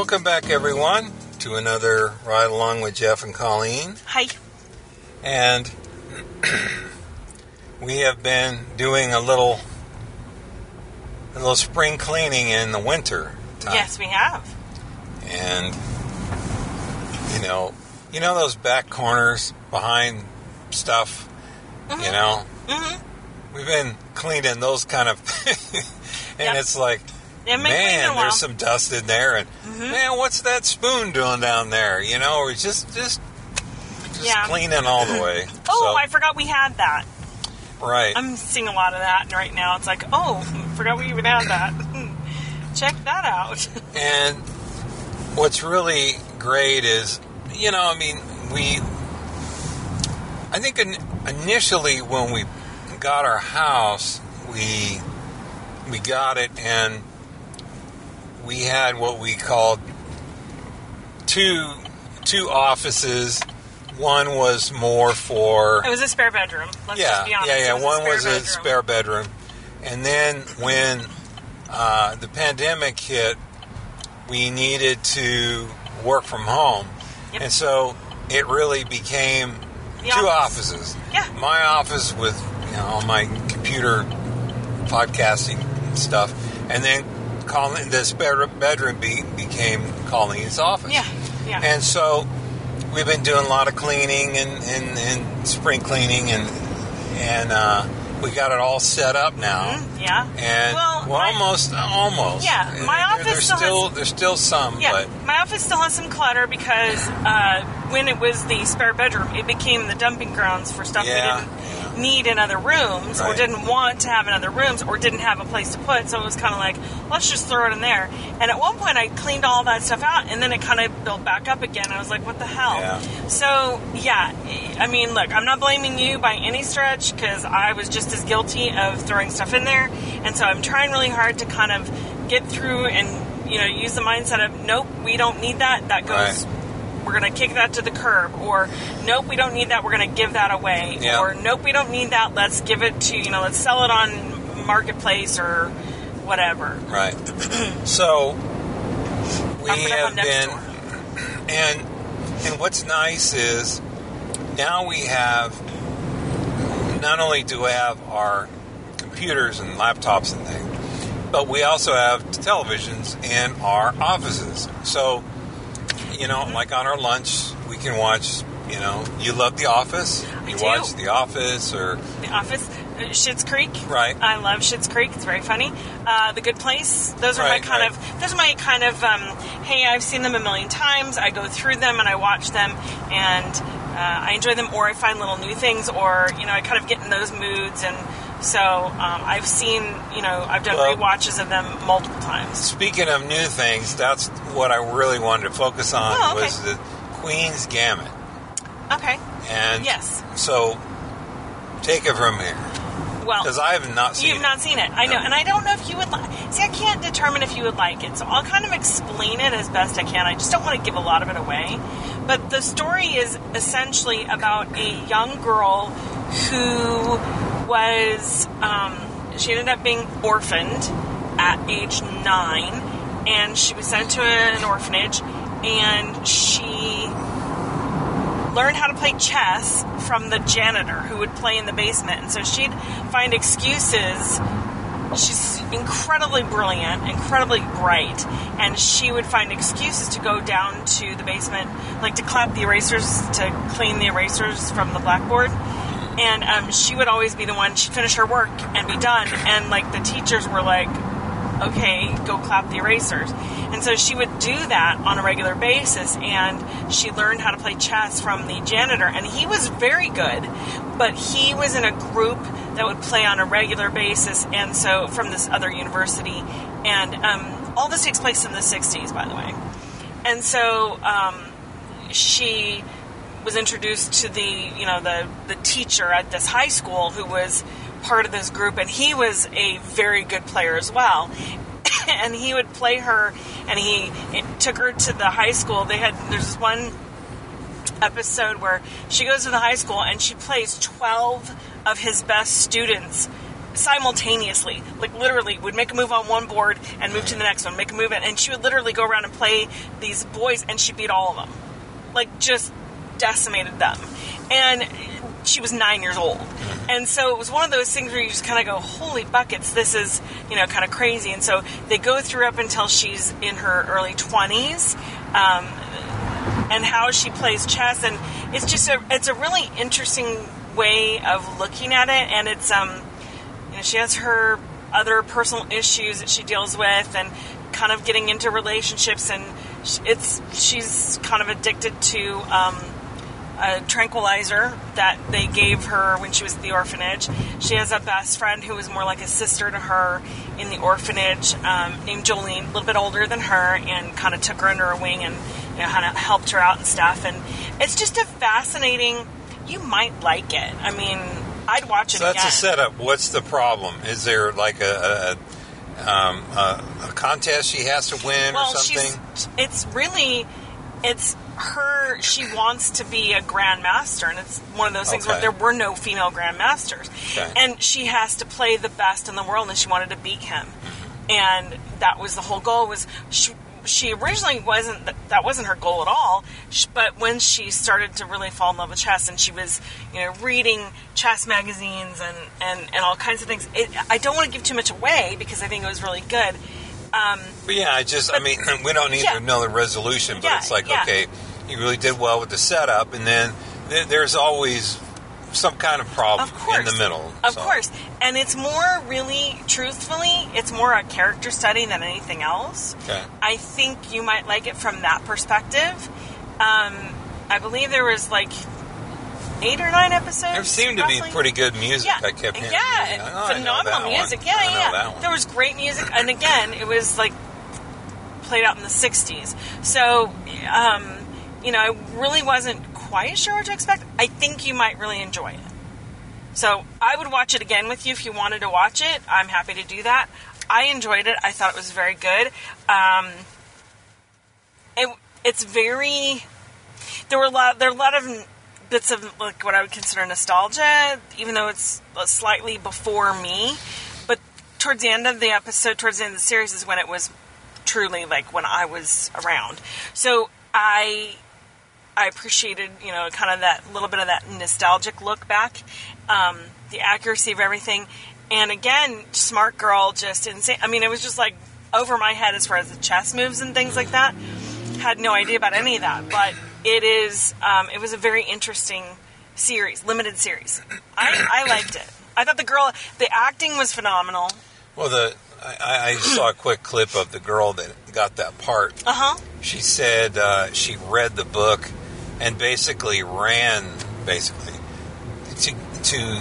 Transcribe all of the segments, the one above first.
Welcome back, everyone, to another ride along with Jeff and Colleen. Hi. And we have been doing a little, a little spring cleaning in the winter time. Yes, we have. And you know, you know those back corners behind stuff. You know, Mm-hmm. we've been cleaning those kind of, and Yep. it's like. It may Man. Mm-hmm. there's some dust in there, and man, what's that spoon doing down there? You know, or just just just Yeah. cleaning all the way. Oh, So, I forgot we had that. right. I'm seeing a lot of that and right now. It's like, oh, forgot we even had that. Check that out. And what's really great is, you know, I mean, we. I think in, initially when we got our house, we we got it and we had what we called two two offices. One was more for It was a spare bedroom. Let's yeah, just be honest. yeah, yeah. was One a was a spare bedroom, and then when uh, the pandemic hit, we needed to work from home, Yep. and so it really became The two office. offices. Yeah. my office with you know all my computer podcasting stuff, and then Colleen, the spare bedroom be, became Colleen's office. Yeah, yeah. And so we've been doing a lot of cleaning and, and, and spring cleaning and and uh, we got it all set up now. Mhm, yeah. And Well, well, my- almost, almost. Yeah, And my office There's still has- there's still some, Yeah, but my office still has some clutter because uh, when it was the spare bedroom, it became the dumping grounds for stuff Yeah, we didn't need in other rooms or didn't want to have in other rooms or didn't have a place to put. So it was kind of like, let's just throw it in there. And at one point, I cleaned all that stuff out, and then it kind of built back up again. I was like, what the hell? Yeah. So yeah, I mean, look, I'm not blaming you by any stretch because I was just as guilty of throwing stuff in there, and so I'm trying really hard to kind of get through and you know use the mindset of nope, we don't need that. That goes. Right. We're going to kick that to the curb, or nope, we don't need that. We're going to give that away, Yeah. or nope, we don't need that. Let's give it to you know, let's sell it on marketplace or whatever. right. so we have been, door. and and what's nice is now we have not only do we have our computers and laptops and things, but we also have televisions in our offices. So, you know, like on our lunch, we can watch. You know, you love The Office. I You do. watch The Office, or The Office, uh, Schitt's Creek. Right. I love Schitt's Creek. It's very funny. Uh, the Good Place. Those are Right, my kind right. of. Those are my kind of. Um, hey, I've seen them a million times. I go through them and I watch them, and uh, I enjoy them. Or I find little new things, or you know, I kind of get in those moods, and so um, I've seen. You know, I've done Well- rewatches of them multiple times. speaking of new things, that's what I really wanted to focus on Oh, okay. was the Queen's Gambit. Okay. And Yes. so take it from here Well. because I have not seen You've it. not seen it. I know, and I don't know if you would like. See, I can't determine if you would like it, so I'll kind of explain it as best I can. I just don't want to give a lot of it away. But the story is essentially about a young girl who was. Um, she ended up being orphaned at age nine, and she was sent to an orphanage, and she learned how to play chess from the janitor who would play in the basement. And so she'd find excuses. She's incredibly brilliant, incredibly bright, and she would find excuses to go down to the basement, like to clap the erasers, to clean the erasers from the blackboard. And um, she would always be the one, she'd finish her work and be done. And like the teachers were like, okay, go clap the erasers. And so she would do that on a regular basis, and she learned how to play chess from the janitor. And he was very good, but he was in a group that would play on a regular basis, and so from this other university. And um, all this takes place in the 60s, by the way. And so um, she was introduced to the you know the the teacher at this high school who was part of this group and he was a very good player as well. And he would play her and he took her to the high school. They had there's one episode where she goes to the high school and she plays 12 of his best students simultaneously, like literally, would make a move on one board and move to the next one, make a move, and she would literally go around and play these boys, and she beat all of them, like just decimated them, and she was nine years old, and so it was one of those things where you just kind of go, "Holy buckets, this is you know kind of crazy," and so they go through up until she's in her early twenties. Um, and how she plays chess. And it's just a it's a really interesting way of looking at it. And it's um you know she has her other personal issues that she deals with and kind of getting into relationships. And it's she's kind of addicted to um a tranquilizer that they gave her when she was at the orphanage. She has a best friend who was more like a sister to her in the orphanage, um, named Jolene, a little bit older than her, and kind of took her under her wing and you know, kind of helped her out and stuff. And it's just a fascinating. You might like it. I mean, I'd watch it So that's again. a setup. What's the problem? Is there like a, a, um, a, a contest she has to win well, or something? she's. It's really, it's her. She wants to be a grandmaster, and it's one of those things where there were no female grandmasters, Okay. and she has to play the best in the world, and she wanted to beat him, and that was the whole goal. Was she? She originally wasn't that wasn't her goal at all, but when she started to really fall in love with chess, and she was, you know, reading chess magazines and and, and all kinds of things. It, I don't want to give too much away because I think it was really good. Um, But yeah, I just, I mean, we don't need Yeah. the resolution, but Yeah, it's like, yeah. okay, you really did well with the setup, and then th- there's always some kind of problem Of course. in the middle. Of so. course. And it's more really, truthfully, it's more a character study than anything else. Okay. I think you might like it from that perspective. Um, I believe there was like eight or nine episodes. There seemed to be pretty good music. Yeah, I kept hearing. yeah, Oh, phenomenal that one. music. Yeah, I yeah. There was great music, and again, it was like played out in the '60s. So, um, you know, I really wasn't quite sure what to expect. I think you might really enjoy it. So, I would watch it again with you if you wanted to watch it. I'm happy to do that. I enjoyed it. I thought it was very good. Um, it, it's very. There were a lot. There are a lot of bits of like what I would consider nostalgia, even though it's slightly before me. But towards the end of the episode, towards the end of the series, is when it was truly like when I was around. So I I appreciated, you know, kind of that little bit of that nostalgic look back, um, the accuracy of everything, and again, smart girl, just insane. I mean, it was just like over my head as far as the chess moves and things like that. Had no idea about any of that, but it is. Um, it was a very interesting series, limited series. I, I liked it. I thought the girl, the acting was phenomenal. Well, the I, I saw a quick clip of the girl that got that part. Uh huh. She said uh, she read the book and basically ran basically to to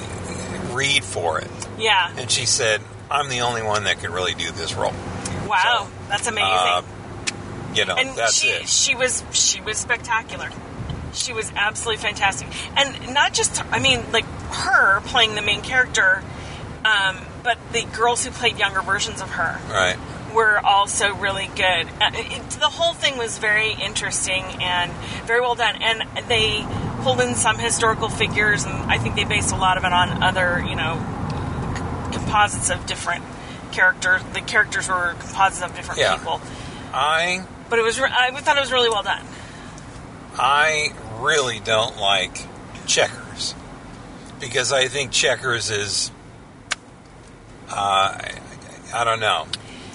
read for it, Yeah. and she said, "I'm the only one that can really do this role." Wow, So, that's amazing. Uh, you know, and that's she it. she was she was spectacular. She was absolutely fantastic, and not just I mean like her playing the main character, um, but the girls who played younger versions of her Right. Were also really good. Uh, it, the whole thing was very interesting and very well done, and they pulled in some historical figures, and I think they based a lot of it on other you know composites of different characters. The characters were composites of different Yeah. people. I But it was. Re- I thought it was really well done. I really don't like checkers because I think checkers is uh, I, I don't know.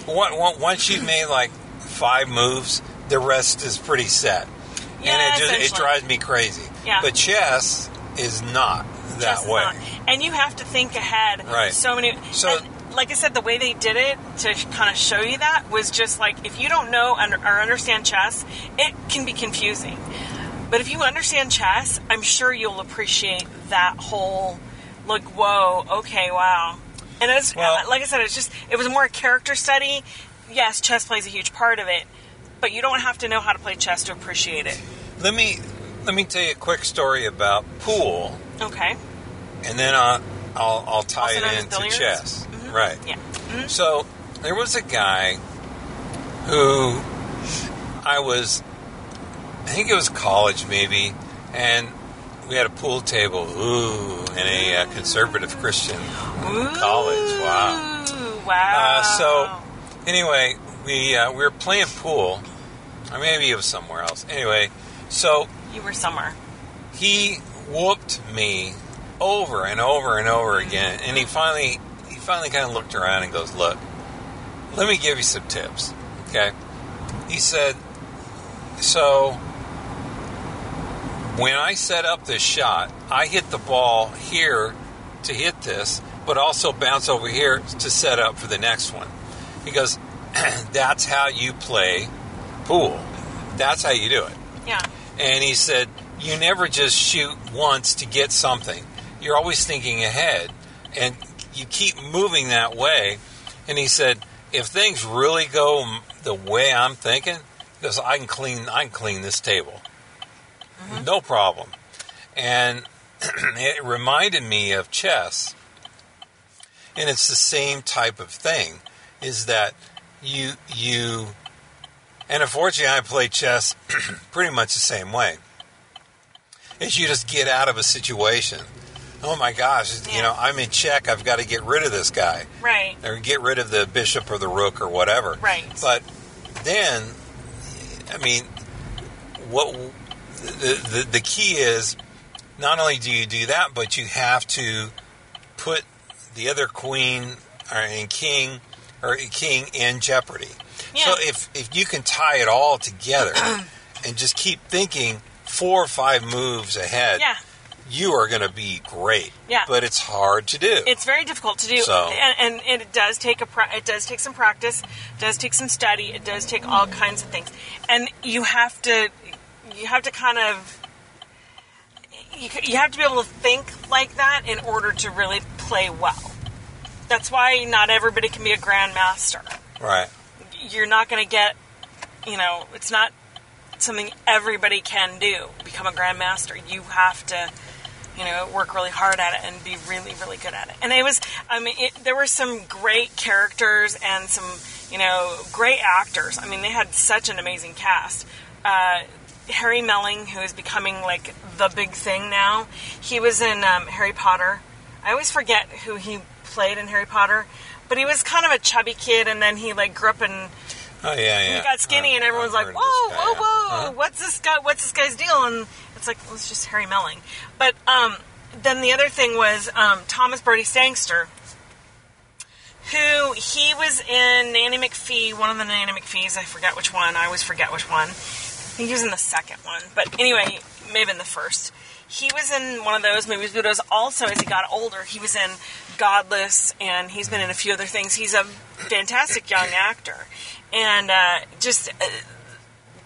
Once you've made like five moves, the rest is pretty set, Yeah, and it just it drives me crazy. Yeah. But chess is not that Just way. not. And you have to think ahead. Right. So many. So- and like I said, the way they did it to kind of show you that was just like if you don't know or understand chess, it can be confusing. But if you understand chess, I'm sure you'll appreciate that whole like whoa, okay, wow. And it's Well- like I said, it's just it was more a character study. Yes, chess plays a huge part of it, but you don't have to know how to play chess to appreciate it. Let me let me tell you a quick story about pool, Okay. and then I'll I'll, I'll tie it into chess. Mhm. Right. Yeah. Mhm. So there was a guy who I was, I think it was college maybe, and we had a pool table. Ooh, in a uh, conservative Christian Ooh, college. Wow. Wow. Uh, so anyway, we uh, we were playing pool, or maybe it was somewhere else. Anyway, so you were somewhere. he whooped me over and over and over again, and he finally he finally kind of looked around and goes, "Look, let me give you some tips." Okay, he said, "So." When I set up this shot, I hit the ball here to hit this, but also bounce over here to set up for the next one. He goes, That's how you play pool. That's how you do it. Yeah. And he said, You never just shoot once to get something. You're always thinking ahead. And you keep moving that way. And he said, If things really go the way I'm thinking, because I can clean I can clean this table. Mm-hmm. No problem. And it reminded me of chess. And it's the same type of thing. Is that you you and unfortunately, I play chess pretty much the same way. Is you just get out of a situation. Oh my gosh, you know, I'm in check. I've got to get rid of this guy, Right. or get rid of the bishop or the rook or whatever. Right. But then, I mean, what the, the the key is, not only do you do that, but you have to put the other queen or and king or king in jeopardy. Yeah. So if if you can tie it all together and just keep thinking four or five moves ahead, Yeah. you are going to be great. Yeah. But it's hard to do. It's very difficult to do, So- and, and, and it does take a it does take some practice, it does take some study, it does take all kinds of things, and you have to you have to kind of you, you have to be able to think like that in order to really play well. That's why not everybody can be a grandmaster. right. You're not going to get, you know, it's not something everybody can do. Become a grandmaster. You have to, you know, work really hard at it and be really, really good at it. And it was, I mean, it, there were some great characters and some, you know, great actors. I mean, they had such an amazing cast. Uh, Harry Melling, who is becoming like the big thing now, he was in um, Harry Potter. I always forget who he played in Harry Potter, but he was kind of a chubby kid, and then he like grew up and. Oh yeah, yeah. he got skinny, I've- and everyone's I've like, "Whoa, guy, whoa, yeah. whoa! Huh? What's this guy? What's this guy's deal?" And it's like, well, it's just Harry Melling. But um, then the other thing was um, Thomas Brodie-Sangster, who he was in Nanny McPhee, one of the Nanny McPhees. I forget which one. I always forget which one. Think he was in the second one, but anyway, maybe in the first. He was in one of those movies, but it was also as he got older, he was in Godless, and he's been in a few other things. He's a fantastic young actor, and uh, just uh,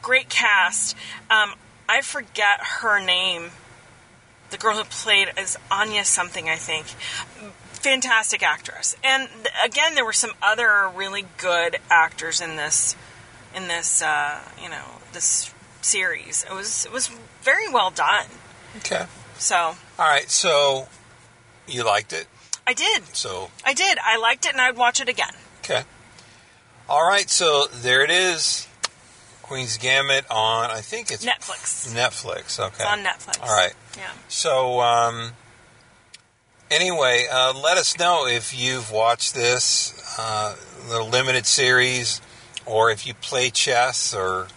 great cast. Um, I forget her name. The girl who played as Anya something, I think. Fantastic actress, and th- again, there were some other really good actors in this in this uh, you know this series. It was it was very well done. Okay. So All right. So you liked it. I did, So I did, I liked it, and I'd watch it again. okay. All right. So there it is. Queen's Gambit on. I think it's Netflix. Netflix. Okay. It's on Netflix. All right. Yeah. So, um, anyway, uh, let us know if you've watched this uh, little limited series, or if you play chess, or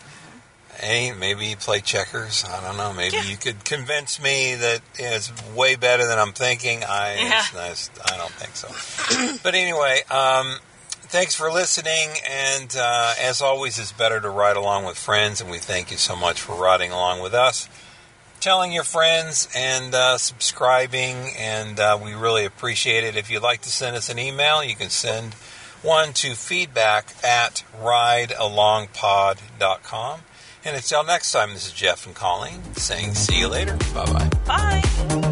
any. Maybe you play checkers. I don't know. Maybe Yeah. you could convince me that it's way better than I'm thinking. I, Yeah. it's, I don't think so. but anyway, um, thanks for listening. And uh, as always, it's better to ride along with friends. And we thank you so much for riding along with us telling your friends and uh, subscribing, and uh, we really appreciate it. If you'd like to send us an email, you can send one to feedback at ridealongpod.com. And until next time, this is Jeff and Colleen saying see you later. Bye bye. Bye.